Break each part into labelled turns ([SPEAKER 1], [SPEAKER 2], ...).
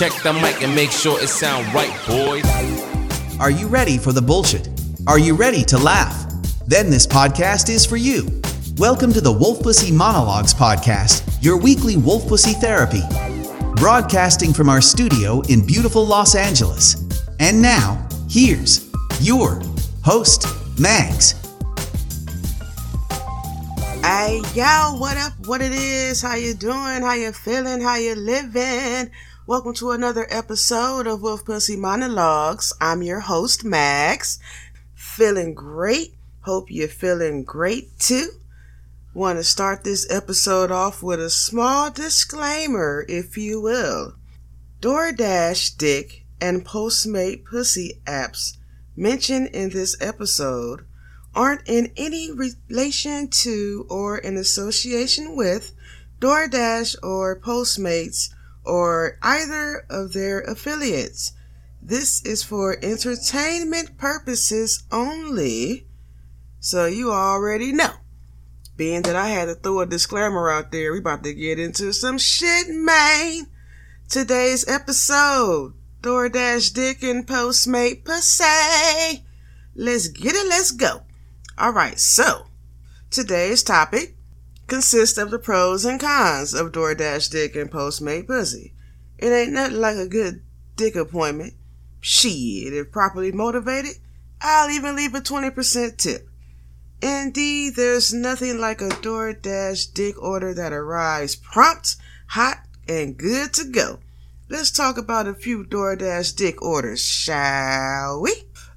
[SPEAKER 1] Check the mic and make sure it sound right, boys.
[SPEAKER 2] Are you ready for the bullshit? Are you ready to laugh? Then this podcast is for you. Welcome to the Wolf Pussy Monologues podcast, your weekly wolf pussy therapy. Broadcasting from our studio in beautiful Los Angeles. And now, here's your host, Mags.
[SPEAKER 3] Hey yo, what up? What it is? How you doing? How you feeling? How you living? Welcome to another episode of Wolf Pussy Monologues. I'm your host, Max. Feeling great. Hope you're feeling great too. Want to start this episode off with a small disclaimer, if you will. DoorDash Dick and Postmate Pussy apps mentioned in this episode aren't in any relation to or in association with DoorDash or Postmates or either of their affiliates. This is for entertainment purposes only, so you already know. Being that I had to throw a disclaimer out there, we about to get into some shit, man. Today's episode, DoorDash Dick and Postmate Pussy. Let's get it, let's go. Alright, so, today's topic consists of the pros and cons of DoorDash Dick and Postmate Pussy. It ain't nothing like a good dick appointment. Shit, if properly motivated, I'll even leave a 20% tip. Indeed, there's nothing like a DoorDash dick order that arrives prompt, hot, and good to go. Let's talk about a few DoorDash dick orders, shall we?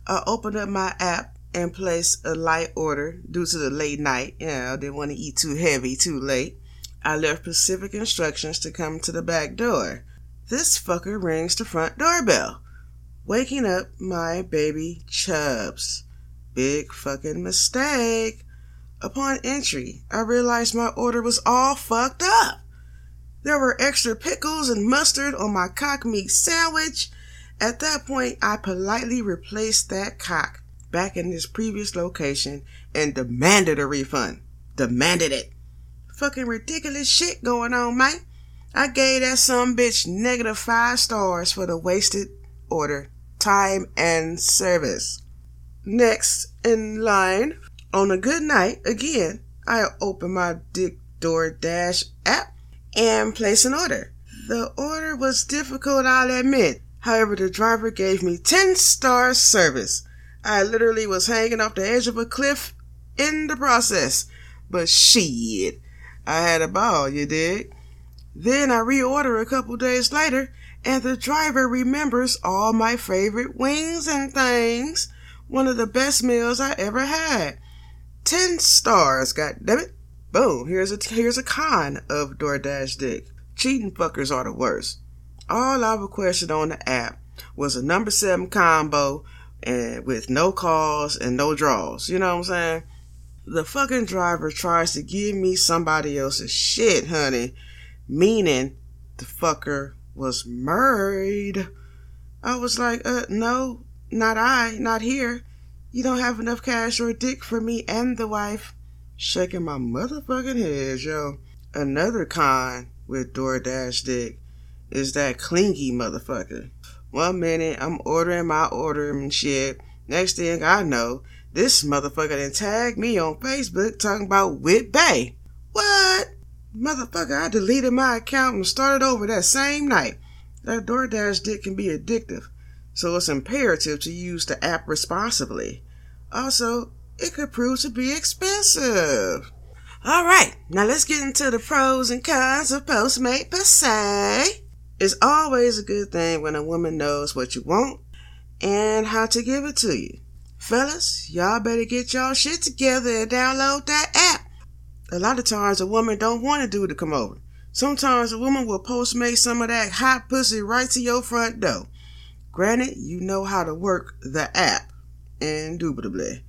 [SPEAKER 3] I open up my app and place a light order due to the late night. You know, didn't want to eat too heavy too late. I left specific instructions to come to the back door. This fucker rings the front doorbell, waking up my baby Chubs. Big fucking mistake. Upon entry, I realized my order was all fucked up. There were extra pickles and mustard on my cock meat sandwich. At that point, I politely replaced that cock back in its previous location and demanded a refund. Demanded it. Fucking ridiculous shit going on, man. I gave that some bitch negative five stars for the wasted order, time, and service. Next in line, on a good night, again, I open my Dick DoorDash app and place an order. The order was difficult, I'll admit. However, the driver gave me 10 star service. I literally was hanging off the edge of a cliff in the process. But shit, I had a ball, you dig? Then I reorder a couple days later, and the driver remembers all my favorite wings and things. One of the best meals I ever had. Ten stars, goddammit. Boom, here's a here's a con of DoorDash Dick. Cheating fuckers are the worst. All I requested on the app was a number seven combo and with no calls and no draws. You know what I'm saying? The fucking driver tries to give me somebody else's shit, honey. Meaning the fucker was married. I was like, uh, no, not I, not here. You don't have enough cash or dick for me and the wife. Shaking my motherfucking head, yo. Another con with DoorDash dick is that clingy motherfucker. One minute I'm ordering my order and shit. Next thing I know, this motherfucker then tagged me on Facebook talking about Whit Bay. What? Motherfucker, I deleted my account and started over that same night. That DoorDash dick can be addictive, so it's imperative to use the app responsibly. Also, it could prove to be expensive. Alright, now let's get into the pros and cons of Postmate Pussy. It's always a good thing when a woman knows what you want and how to give it to you. Fellas, y'all better get y'all shit together and download that app. A lot of times a woman don't want to do to come over. Sometimes a woman will postmate some of that hot pussy right to your front door. Granted, you know how to work the app, indubitably.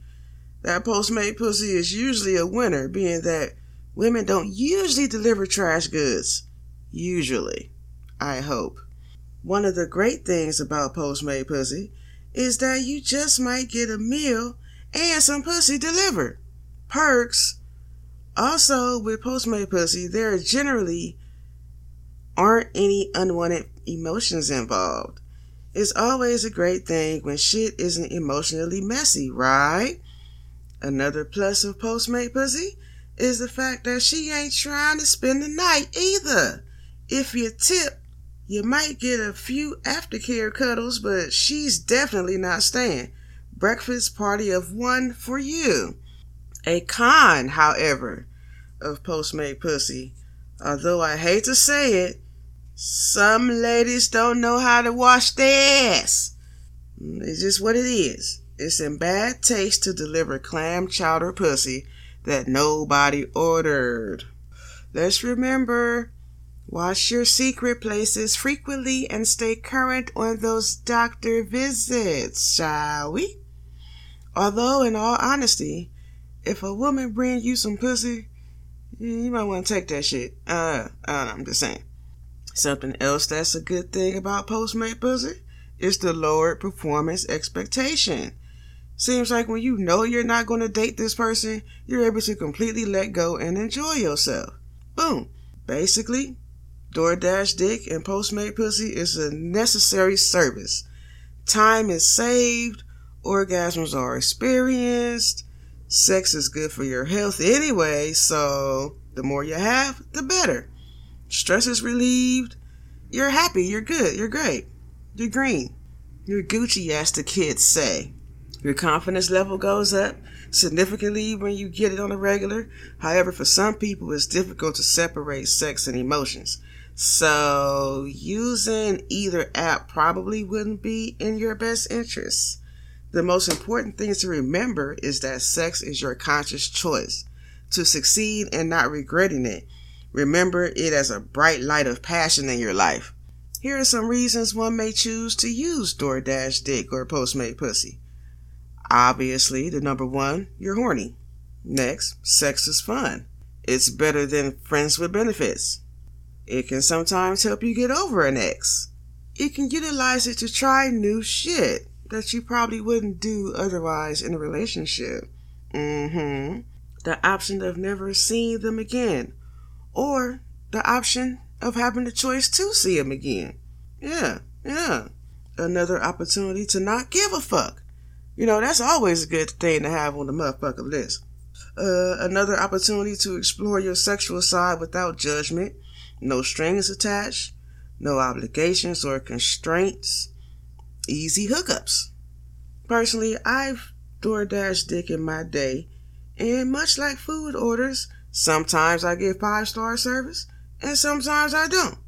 [SPEAKER 3] That postmate pussy is usually a winner, being that women don't usually deliver trash goods. Usually. I hope. One of the great things about Postmate Pussy is that you just might get a meal and some pussy delivered. Perks. Also, with Postmate Pussy, there generally aren't any unwanted emotions involved. It's always a great thing when shit isn't emotionally messy, right? Another plus of Postmate Pussy is the fact that she ain't trying to spend the night either. If you tip, you might get a few aftercare cuddles, but she's definitely not staying. Breakfast party of one for you. A con, however, of Postmate Pussy, although I hate to say it, some ladies don't know how to wash their ass. It's just what it is. It's in bad taste to deliver clam chowder pussy that nobody ordered. Let's remember wash your secret places frequently and stay current on those doctor visits, shall we? Although, in all honesty, if a woman brings you some pussy, you might want to take that shit. Uh, I know, I'm just saying. Something else that's a good thing about Postmate Pussy is the lowered performance expectation. Seems like when you know you're not going to date this person, you're able to completely let go and enjoy yourself. Boom. Basically, DoorDash Dick and Postmate Pussy is a necessary service. Time is saved, orgasms are experienced, sex is good for your health anyway, so the more you have, the better. Stress is relieved, you're happy, you're good, you're great, you're green, you're Gucci, as the kids say. Your confidence level goes up significantly when you get it on a regular. However, for some people, it's difficult to separate sex and emotions. So, using either app probably wouldn't be in your best interest. The most important thing to remember is that sex is your conscious choice. To succeed and not regretting it, remember it as a bright light of passion in your life. Here are some reasons one may choose to use DoorDash Dick or Postmate Pussy. Obviously, the number one, you're horny. Next, sex is fun. It's better than friends with benefits. It can sometimes help you get over an ex. It can utilize it to try new shit that you probably wouldn't do otherwise in a relationship. Mm-hmm. The option of never seeing them again. Or the option of having the choice to see them again. Yeah, yeah. Another opportunity to not give a fuck. You know, that's always a good thing to have on the motherfucker list. Uh, another opportunity to explore your sexual side without judgment, no strings attached, no obligations or constraints, easy hookups. Personally, I've DoorDash dick in my day, and much like food orders, sometimes I get five star service, and sometimes I don't.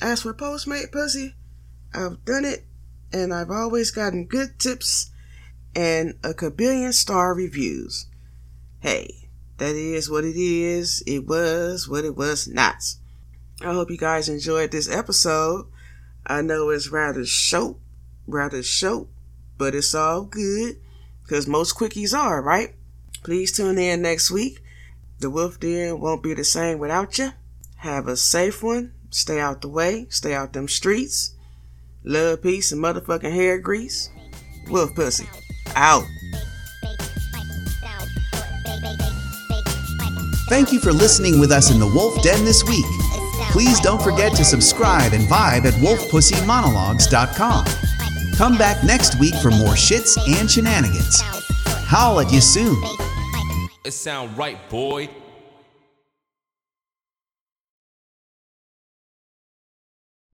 [SPEAKER 3] As for Postmate Pussy, I've done it, and I've always gotten good tips and a kabillion star reviews. Hey, that is what it is. It was what it was not. I hope you guys enjoyed this episode. I know it's rather short, rather short, but it's all good because most quickies are, right? Please tune in next week. The Wolf Den won't be the same without you. Have a safe one. Stay out the way. Stay out them streets. Love, peace, and motherfucking hair grease. Wolf Pussy out.
[SPEAKER 2] Thank you for listening with us in the Wolf Den this week. Please don't forget to subscribe and vibe at wolfpussymonologues.com. Come back next week for more shits and shenanigans. Howl at you soon.
[SPEAKER 1] It sound right, boy.